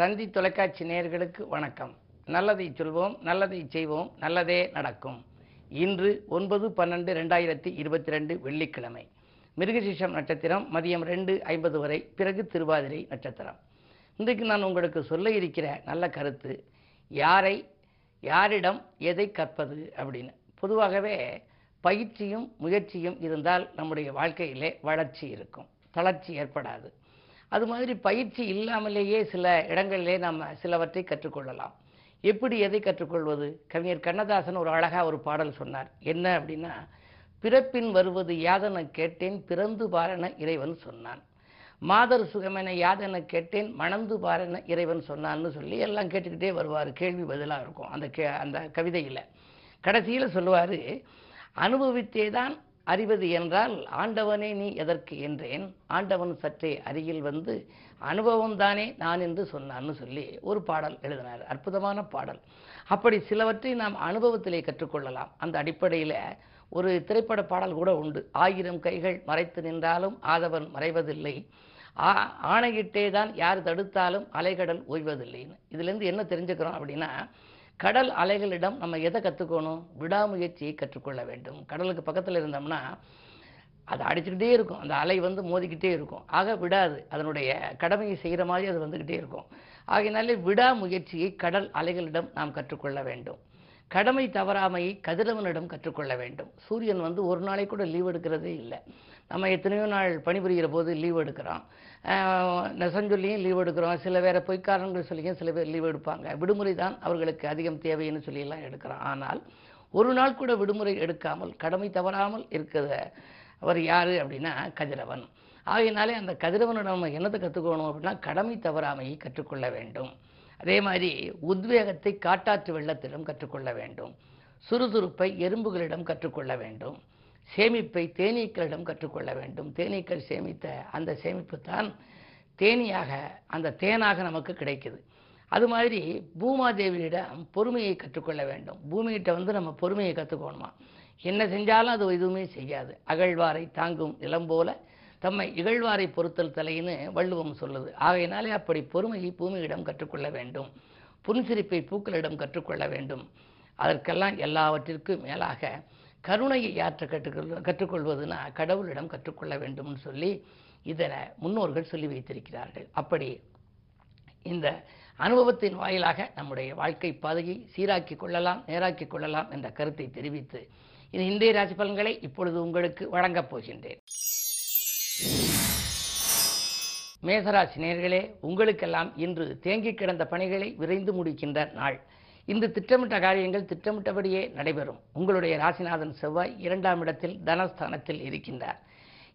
தந்தி தொலைக்காட்சி நேயர்களுக்கு வணக்கம். நல்லதை சொல்வோம் நல்லதை செய்வோம் நல்லதே நடக்கும். இன்று ஒன்பது பன்னெண்டு ரெண்டாயிரத்தி இருபத்தி ரெண்டு வெள்ளிக்கிழமை. மிருகசீஷம் நட்சத்திரம் மதியம் ரெண்டு ஐம்பது வரை பிறகு திருவாதிரை நட்சத்திரம். இன்றைக்கு நான் உங்களுக்கு சொல்ல இருக்கிற நல்ல கருத்து யாரை யாரிடம் எதை கற்பது அப்படின்னு. பொதுவாகவே பயிற்சியும் முயற்சியும் இருந்தால் நம்முடைய வாழ்க்கையிலே வளர்ச்சி இருக்கும் தளர்ச்சி ஏற்படாது. அது மாதிரி பயிற்சி இல்லாமலேயே சில இடங்களிலே நம்ம சிலவற்றை கற்றுக்கொள்ளலாம். எப்படி எதை கற்றுக்கொள்வது? கவிஞர் கண்ணதாசன் ஒரு அழகாக ஒரு பாடல் சொன்னார். என்ன அப்படின்னா பிறப்பின் வருவது யாதென கேட்டேன் பிறந்து பாரன இறைவன் சொன்னான். மாதர் சுகமென யாதென கேட்டேன் மணந்து பாரன இறைவன் சொன்னான்னு சொல்லி எல்லாம் கேட்டுக்கிட்டே வருவார். கேள்வி பதிலாக இருக்கும் அந்த கே அந்த கவிதையில். கடைசியில் சொல்லுவார் அனுபவித்தே தான் அறிவது என்றால் ஆண்டவனே நீ எதற்கு என்றேன். ஆண்டவன் சற்றே அருகில் வந்து அனுபவம் தானே நான் என்று சொன்னான்னு சொல்லி ஒரு பாடல் எழுதினார். அற்புதமான பாடல். அப்படி சிலவற்றை நாம் அனுபவத்திலே கற்றுக்கொள்ளலாம். அந்த அடிப்படையில் ஒரு திரைப்பட பாடல் கூட உண்டு. ஆயிரம் கைகள் மறைத்து நின்றாலும் ஆதவன் மறைவதில்லை. ஆ- ஆணையிட்டே தான் யார் தடுத்தாலும் அலைகடல் ஓய்வதில்லைன்னு. இதுலேருந்து என்ன தெரிஞ்சுக்கிறோம் அப்படின்னா கடல் அலைகளிடம் நம்ம எதை கற்றுக்கணும் விடாமுயற்சியை கற்றுக்கொள்ள வேண்டும். கடலுக்கு பக்கத்தில் இருந்தோம்னா அது அடிச்சுக்கிட்டே இருக்கும். அந்த அலை வந்து மோதிக்கிட்டே இருக்கும். ஆக விடாது. அதனுடைய கடமையை செய்கிற மாதிரி அது வந்துக்கிட்டே இருக்கும். ஆகையினாலே விடாமுயற்சியை கடல் அலைகளிடம் நாம் கற்றுக்கொள்ள வேண்டும். கடமை தவறாமையை கதிரவனிடம் கற்றுக்கொள்ள வேண்டும். சூரியன் வந்து ஒரு நாளை கூட லீவ் எடுக்கிறதே இல்லை. நம்ம எத்தனையோ நாள் பணிபுரிகிற போது லீவ் எடுக்கிறோம் நெசஞ்சொல்லியும் லீவ் எடுக்கிறோம். சில வேறு பொய்க்காரங்கள் சொல்லியும் சில பேர் லீவ் எடுப்பாங்க. விடுமுறை தான் அவர்களுக்கு அதிகம் தேவைன்னு சொல்லியெல்லாம் எடுக்கிறோம் ஆனால் ஒரு நாள் கூட விடுமுறை எடுக்காமல் கடமை தவறாமல் இருக்கிற அவர் யார் அப்படின்னா கதிரவன். ஆகையினாலே அந்த கதிரவனிடம் நம்ம என்னத்தை கற்றுக்கணும் அப்படின்னா கடமை தவறாமையை கற்றுக்கொள்ள வேண்டும். அதே மாதிரி உத்வேகத்தை காட்டாற்று வெள்ளத்திடம் கற்றுக்கொள்ள வேண்டும். சுறுசுறுப்பை எறும்புகளிடம் கற்றுக்கொள்ள வேண்டும். சேமிப்பை தேனீக்களிடம் கற்றுக்கொள்ள வேண்டும். தேனீக்கள் சேமித்த அந்த சேமிப்பு தான் தேனியாக அந்த தேனாக நமக்கு கிடைக்குது. அது மாதிரி பூமாதேவியிடம் பொறுமையை கற்றுக்கொள்ள வேண்டும். பூமிகிட்ட வந்து நம்ம பொறுமையை கற்றுக்கணுமா என்ன செஞ்சாலும் அது எதுவுமே செய்யாது. அகழ்வாரை தாங்கும் நிலம் போல தம்மை இகழ்வாரை பொறுத்தல் தலைன்னு வள்ளுவம் சொல்லுது. ஆகையினாலே அப்படி பொறுமையை பூமியிடம் கற்றுக்கொள்ள வேண்டும். புன்சிரிப்பை பூக்களிடம் கற்றுக்கொள்ள வேண்டும். அதற்கெல்லாம் எல்லாவற்றிற்கும் மேலாக கருணையை யாற்ற கற்றுக்கொள் கற்றுக்கொள்வதுனா கடவுளிடம் கற்றுக்கொள்ள வேண்டும்னு சொல்லி இதனை முன்னோர்கள் சொல்லி வைத்திருக்கிறார்கள். அப்படி இந்த அனுபவத்தின் வாயிலாக நம்முடைய வாழ்க்கை பாதையை சீராக்கி கொள்ளலாம் நேராக்கி கொள்ளலாம் என்ற கருத்தை தெரிவித்து இது இந்திய ராசி பலன்களை இப்பொழுது உங்களுக்கு வழங்கப் போகின்றேன். மேசராசி நேர்களே உங்களுக்கெல்லாம் இன்று தேங்கி கிடந்த பணிகளை விரைந்து முடிக்கின்ற நாள். இன்று திட்டமிட்ட காரியங்கள் திட்டமிட்டபடியே நடைபெறும். உங்களுடைய ராசிநாதன் செவ்வாய் இரண்டாம் இடத்தில் தனஸ்தானத்தில் இருக்கின்றார்.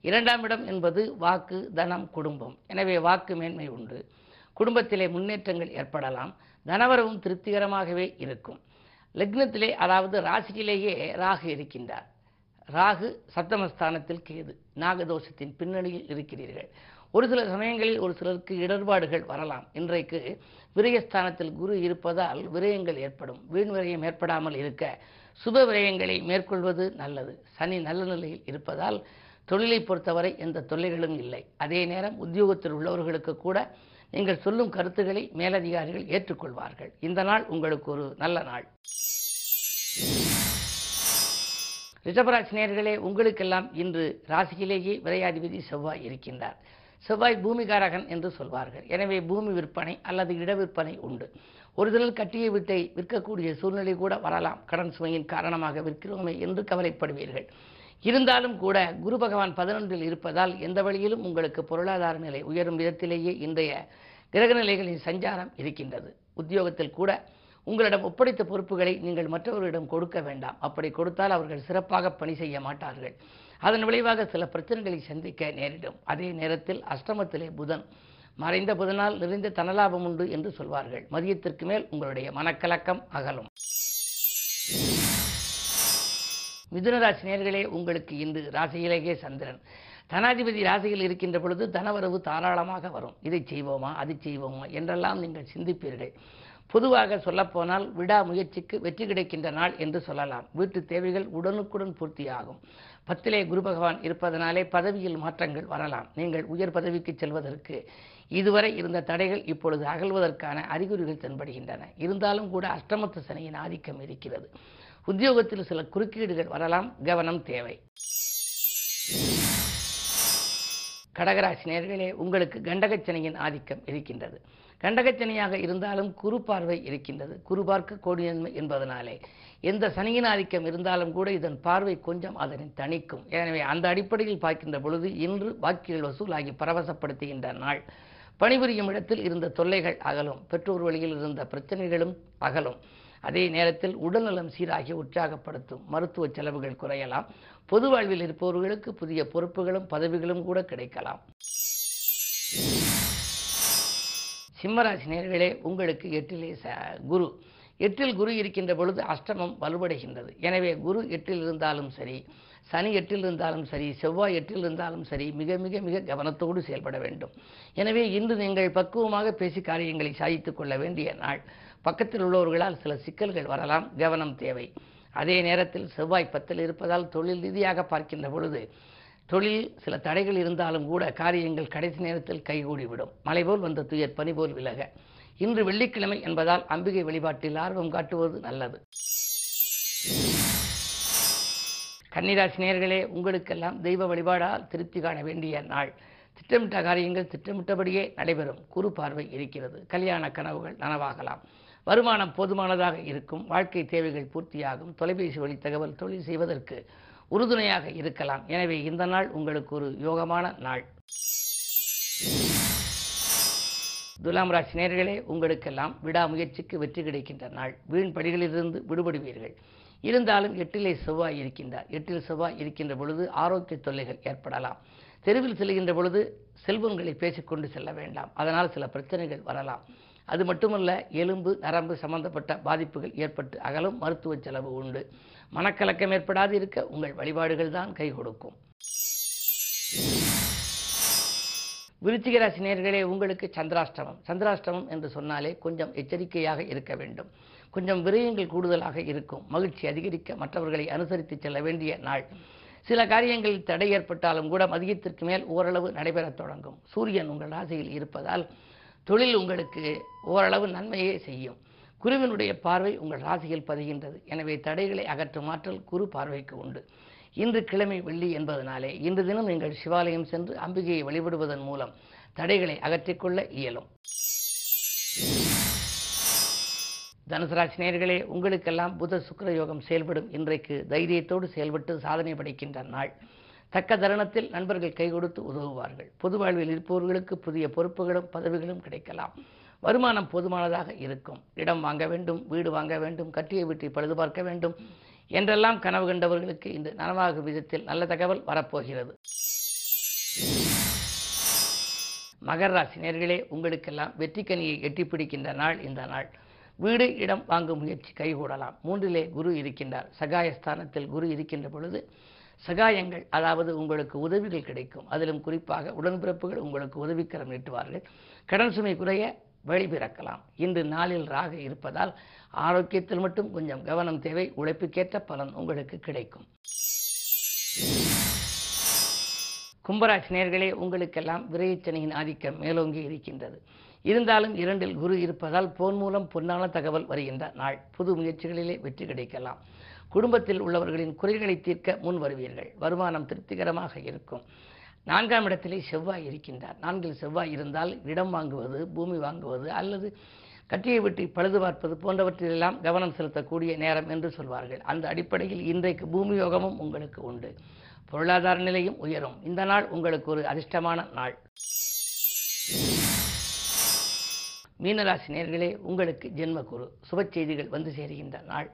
இரண்டாம் இடம் என்பது வாக்கு தனம் குடும்பம். எனவே வாக்கு மேன்மை உண்டு. குடும்பத்திலே முன்னேற்றங்கள் ஏற்படலாம். தனவரவும் திருப்திகரமாகவே இருக்கும். லக்னத்திலே அதாவது ராசியிலேயே ராகு இருக்கின்றார். ராகு சப்தமஸ்தானத்தில் கேது நாகதோஷத்தின் பின்னணியில் இருக்கிறீர்கள். ஒரு சில சமயங்களில் ஒரு சிலருக்கு இடர்பாடுகள் வரலாம். இன்றைக்கு விரயஸ்தானத்தில் குரு இருப்பதால் விரயங்கள் ஏற்படும். வீண் விரயம் ஏற்படாமல் இருக்க சுப விரயங்களை மேற்கொள்வது நல்லது. சனி நல்ல நிலையில் இருப்பதால் தொழிலை பொறுத்தவரை எந்த தொல்லைகளும் இல்லை. அதே நேரம் உத்தியோகத்தில் உள்ளவர்களுக்கு கூட நீங்கள் சொல்லும் கருத்துக்களை மேலதிகாரிகள் ஏற்றுக்கொள்வார்கள். இந்த நாள் உங்களுக்கு ஒரு நல்ல நாள். ரிஷபராசி நேர்களே உங்களுக்கெல்லாம் இன்று ராசியிலேயே விரையாதிபதி செவ்வாய் இருக்கின்றார். செவ்வாய் பூமிகாரகன் என்று சொல்வார்கள். எனவே பூமி விற்பனை அல்லது இட விற்பனை உண்டு. ஒரு சிலர் கட்டிய வீட்டை விற்கக்கூடிய சூழ்நிலை கூட வரலாம். கடன் சுமையின் காரணமாக விற்கிறோமே என்று கவலைப்படுவீர்கள். இருந்தாலும் கூட குரு பகவான் பதினொன்றில் இருப்பதால் எந்த வழியிலும் உங்களுக்கு பொருளாதார நிலை உயரும் விதத்திலேயே இன்றைய கிரக நிலைகளின் சஞ்சாரம் இருக்கின்றது. உத்தியோகத்தில் கூட உங்களிடம் ஒப்படைத்த பொறுப்புகளை நீங்கள் மற்றவர்களிடம் கொடுக்க வேண்டாம். அப்படி கொடுத்தால் அவர்கள் சிறப்பாக பணி செய்ய மாட்டார்கள். அதன் விளைவாக சில பிரச்சனைகளை சந்திக்க நேரிடும். அதே நேரத்தில் அஷ்டமத்திலே புதன். மறைந்த புதனால் நிறைந்த தனலாபம் உண்டு என்று சொல்வார்கள். மதியத்திற்கு மேல் உங்களுடைய மனக்கலக்கம் அகலும். மிதுனராசி நேர்களே உங்களுக்கு இன்று ராசியிலேயே சந்திரன். தனாதிபதி ராசியில் இருக்கின்ற பொழுது தனவரவு தாராளமாக வரும். இதை செய்வோமா அது செய்வோமா என்றெல்லாம் நீங்கள் சிந்திப்பீர்கள். பொதுவாக சொல்லப்போனால் விடா முயற்சிக்கு வெற்றி கிடைக்கின்ற நாள் என்று சொல்லலாம். வீட்டு தேவைகள் உடனுக்குடன் பூர்த்தியாகும். பத்திலே குரு பகவான் இருப்பதனாலே பதவியில் மாற்றங்கள் வரலாம். நீங்கள் உயர் பதவிக்கு செல்வதற்கு இதுவரை இருந்த தடைகள் இப்பொழுது அகல்வதற்கான அறிகுறிகள் தென்படுகின்றன. இருந்தாலும் கூட அஷ்டமத்து சனியின் ஆதிக்கம் இருக்கிறது. உத்தியோகத்தில் சில குறுக்கீடுகள் வரலாம். கவனம் தேவை. கடகராசி நேர்களே உங்களுக்கு கண்டகச்சனையின் ஆதிக்கம் இருக்கின்றது. கண்டகச்சனையாக இருந்தாலும் குரு பார்வை இருக்கின்றது. குறு பார்க்க கோடியன்மை என்பதனாலே எந்த சனியின் ஆதிக்கம் இருந்தாலும் கூட இதன் பார்வை கொஞ்சம் அதனை தணிக்கும். எனவே அந்த அடிப்படையில் பார்க்கின்ற பொழுது இன்று வாக்கியல் வசூலாகி பரவசப்படுத்துகின்ற நாள். பணிபுரியும் இடத்தில் இருந்த தொல்லைகள் அகலும். பெற்றோர் வழியில் இருந்த பிரச்சனைகளும் அகலும். அதே நேரத்தில் உடல்நலம் சீராகி உற்சாகப்படுத்தும் மருத்துவ செலவுகள் குறையலாம். பொது வாழ்வில் இருப்பவர்களுக்கு புதிய பொறுப்புகளும் பதவிகளும் கூட கிடைக்கலாம். சிம்மராசி நேர்களே உங்களுக்கு எட்டிலே ச- குரு. எட்டில் குரு இருக்கின்ற பொழுது அஷ்டமம் வலுவடைகின்றது. எனவே குரு எட்டில் இருந்தாலும் சரி சனி எட்டில் இருந்தாலும் சரி செவ்வாய் எட்டில் இருந்தாலும் சரி மிக மிக மிக கவனத்தோடு செயல்பட வேண்டும். எனவே இன்று நீங்கள் பக்குவமாக பேசி காரியங்களை சாதித்துக் கொள்ள வேண்டிய நாள். பக்கத்தில் உள்ளவர்களால் சில சிக்கல்கள் வரலாம் கவனம் தேவை. அதே நேரத்தில் செவ்வாய் பத்தில் இருப்பதால் தொழில் ரீதியாக பார்க்கின்ற பொழுது தொழில் சில தடைகள் இருந்தாலும் கூட காரியங்கள் கடைசி நேரத்தில் கைகூடிவிடும். மலை போல் வந்த துயர் பனி போல் விலக. இன்று வெள்ளிக்கிழமை என்பதால் அம்பிகை வழிபாட்டில் ஆர்வம் காட்டுவது நல்லது. கன்னிராசி நேர்களே உங்களுக்கெல்லாம் தெய்வ வழிபாடால் திருப்தி காண வேண்டிய நாள். திட்டமிட்ட காரியங்கள் திட்டமிட்டபடியே நடைபெறும். குறு பார்வை இருக்கிறது. கல்யாண கனவுகள் நனவாகலாம். வருமானம் போதுமானதாக இருக்கும். வாழ்க்கை தேவைகள் பூர்த்தியாகும். தொலைபேசி வழி தகவல் தொழில் செய்வதற்கு உறுதுணையாக இருக்கலாம். எனவே இந்த நாள் உங்களுக்கு ஒரு யோகமான நாள். துலாம் ராசி நேர்களே உங்களுக்கெல்லாம் விடாமுயற்சிக்கு வெற்றி கிடைக்கின்ற நாள். வீண் படிகளிலிருந்து விடுபடுவீர்கள். இருந்தாலும் எட்டிலே செவ்வாய் இருக்கின்றார். எட்டில் செவ்வாய் இருக்கின்ற பொழுது ஆரோக்கிய தொல்லைகள் ஏற்படலாம். தெருவில் செல்கின்ற பொழுது செல்வங்களை பேசிக்கொண்டு செல்ல வேண்டாம். அதனால் சில பிரச்சனைகள் வரலாம். அது மட்டுமல்ல எலும்பு நரம்பு சம்பந்தப்பட்ட பாதிப்புகள் ஏற்பட்டு அகலும் மருத்துவ செலவு உண்டு. மனக்கலக்கம் ஏற்படாது இருக்க உங்கள் வழிபாடுகள் தான் கை கொடுக்கும். விருச்சிக ராசி உங்களுக்கு சந்திராஷ்டமம். சந்திராஷ்டமம் என்று சொன்னாலே கொஞ்சம் எச்சரிக்கையாக இருக்க வேண்டும். கொஞ்சம் விரயங்கள் கூடுதலாக இருக்கும். மகிழ்ச்சி அதிகரிக்க மற்றவர்களை அனுசரித்து செல்ல வேண்டிய நாள். சில காரியங்களில் தடை ஏற்பட்டாலும் கூட மதியத்திற்கு மேல் ஓரளவு நடைபெறத் தொடங்கும். சூரியன் உங்கள் ராசியில் இருப்பதால் தொழில் உங்களுக்கு ஓரளவு நன்மையே செய்யும். குருவினுடைய பார்வை உங்கள் ராசியில் பதிகின்றது. எனவே தடைகளை அகற்றும் ஆற்றல் குரு பார்வைக்கு உண்டு. இன்று கிழமை வெள்ளி என்பதனாலே இன்று தினம் நீங்கள் சிவாலயம் சென்று அம்பிகையை வழிபடுவதன் மூலம் தடைகளை அகற்றிக்கொள்ள இயலும். தனுசராசி நேர்களே உங்களுக்கெல்லாம் புத சுக்கர யோகம் செயல்படும். இன்றைக்கு தைரியத்தோடு செயல்பட்டு சாதனை படைக்கின்ற நாள். தக்க தருணத்தில் நண்பர்கள் கை கொடுத்து உதவுவார்கள். பொது வாழ்வில் இருப்பவர்களுக்கு புதிய பொறுப்புகளும் பதவிகளும் கிடைக்கலாம். வருமானம் போதுமானதாக இருக்கும். இடம் வாங்க வேண்டும் வீடு வாங்க வேண்டும் கட்டிய வீட்டை பழுது பார்க்க வேண்டும் என்றெல்லாம் கனவு கண்டவர்களுக்கு இன்று நனவாகும் விதத்தில் நல்ல தகவல் வரப்போகிறது. மகர ராசி நேர்களே உங்களுக்கெல்லாம் வெற்றிக்கனியை எட்டி பிடிக்கின்ற நாள் இந்த நாள். வீடு இடம் வாங்கும் முயற்சி கைகூடலாம். மூன்றிலே குரு இருக்கின்றார். சகாயஸ்தானத்தில் குரு இருக்கின்ற பொழுது சகாயங்கள் அதாவது உங்களுக்கு உதவிகள் கிடைக்கும். அதிலும் குறிப்பாக உடன்பிறப்புகள் உங்களுக்கு உதவிக்கரம் நீட்டுவார்கள். கடன் சுமை குறைய வழி பிறக்கலாம். இன்று நாளில் ராக இருப்பதால் ஆரோக்கியத்தில் மட்டும் கொஞ்சம் கவனம் தேவை. உழைப்புக்கேற்ற பலன் உங்களுக்கு கிடைக்கும். கும்பராசி நேர்களே உங்களுக்கெல்லாம் விரைச்சனையின் ஆதிக்கம் மேலோங்கி இருக்கின்றது. இருந்தாலும் இரண்டில் குரு இருப்பதால் போன் மூலம் பொன்னான தகவல் வருகின்ற நாள். புது முயற்சிகளிலே வெற்றி கிடைக்கலாம். குடும்பத்தில் உள்ளவர்களின் குறைகளை தீர்க்க முன் வருவீர்கள். வருமானம் திருப்திகரமாக இருக்கும். நான்காம் இடத்திலே செவ்வாய் இருக்கின்றார். நான்கில் செவ்வாய் இருந்தால் இடம் வாங்குவது பூமி வாங்குவது அல்லது கட்டியை விட்டு பழுது பார்ப்பது போன்றவற்றிலெல்லாம் கவனம் செலுத்தக்கூடிய நேரம் என்று சொல்வார்கள். அந்த அடிப்படையில் இன்றைக்கு பூமி யோகமும் உங்களுக்கு உண்டு. பொருளாதார நிலையும் உயரும். இந்த நாள் உங்களுக்கு ஒரு அதிர்ஷ்டமான நாள். மீனராசி நேர்களே உங்களுக்கு ஜென்ம குரு சுப செய்திகள் வந்து சேருகின்ற நாள்.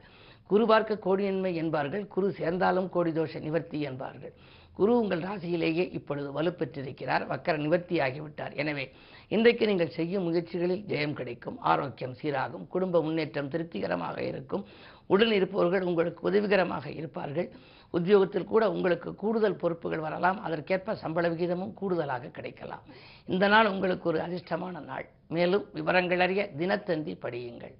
குரு பார்க்க கோடியன்மை என்பார்கள் குரு சேர்ந்தாலும் கோடி தோஷ நிவர்த்தி என்பார்கள். குரு உங்கள் ராசியிலேயே இப்பொழுது வலுப்பெற்றிருக்கிறார் வக்கர நிவர்த்தி ஆகிவிட்டார். எனவே இன்றைக்கு நீங்கள் செய்யும் முயற்சிகளில் ஜெயம் கிடைக்கும் ஆரோக்கியம் சீராகும் குடும்ப முன்னேற்றம் திருப்திகரமாக இருக்கும் உடன் இருப்பவர்கள் உங்களுக்கு உதவிகரமாக இருப்பார்கள். உத்தியோகத்தில் கூட உங்களுக்கு கூடுதல் பொறுப்புகள் வரலாம். அதற்கேற்ப சம்பள விகிதமும் கூடுதலாக கிடைக்கலாம். இந்த நாள் உங்களுக்கு ஒரு அதிர்ஷ்டமான நாள். மேலும் விவரங்கள் அறிய தினத்தந்தி படியுங்கள்.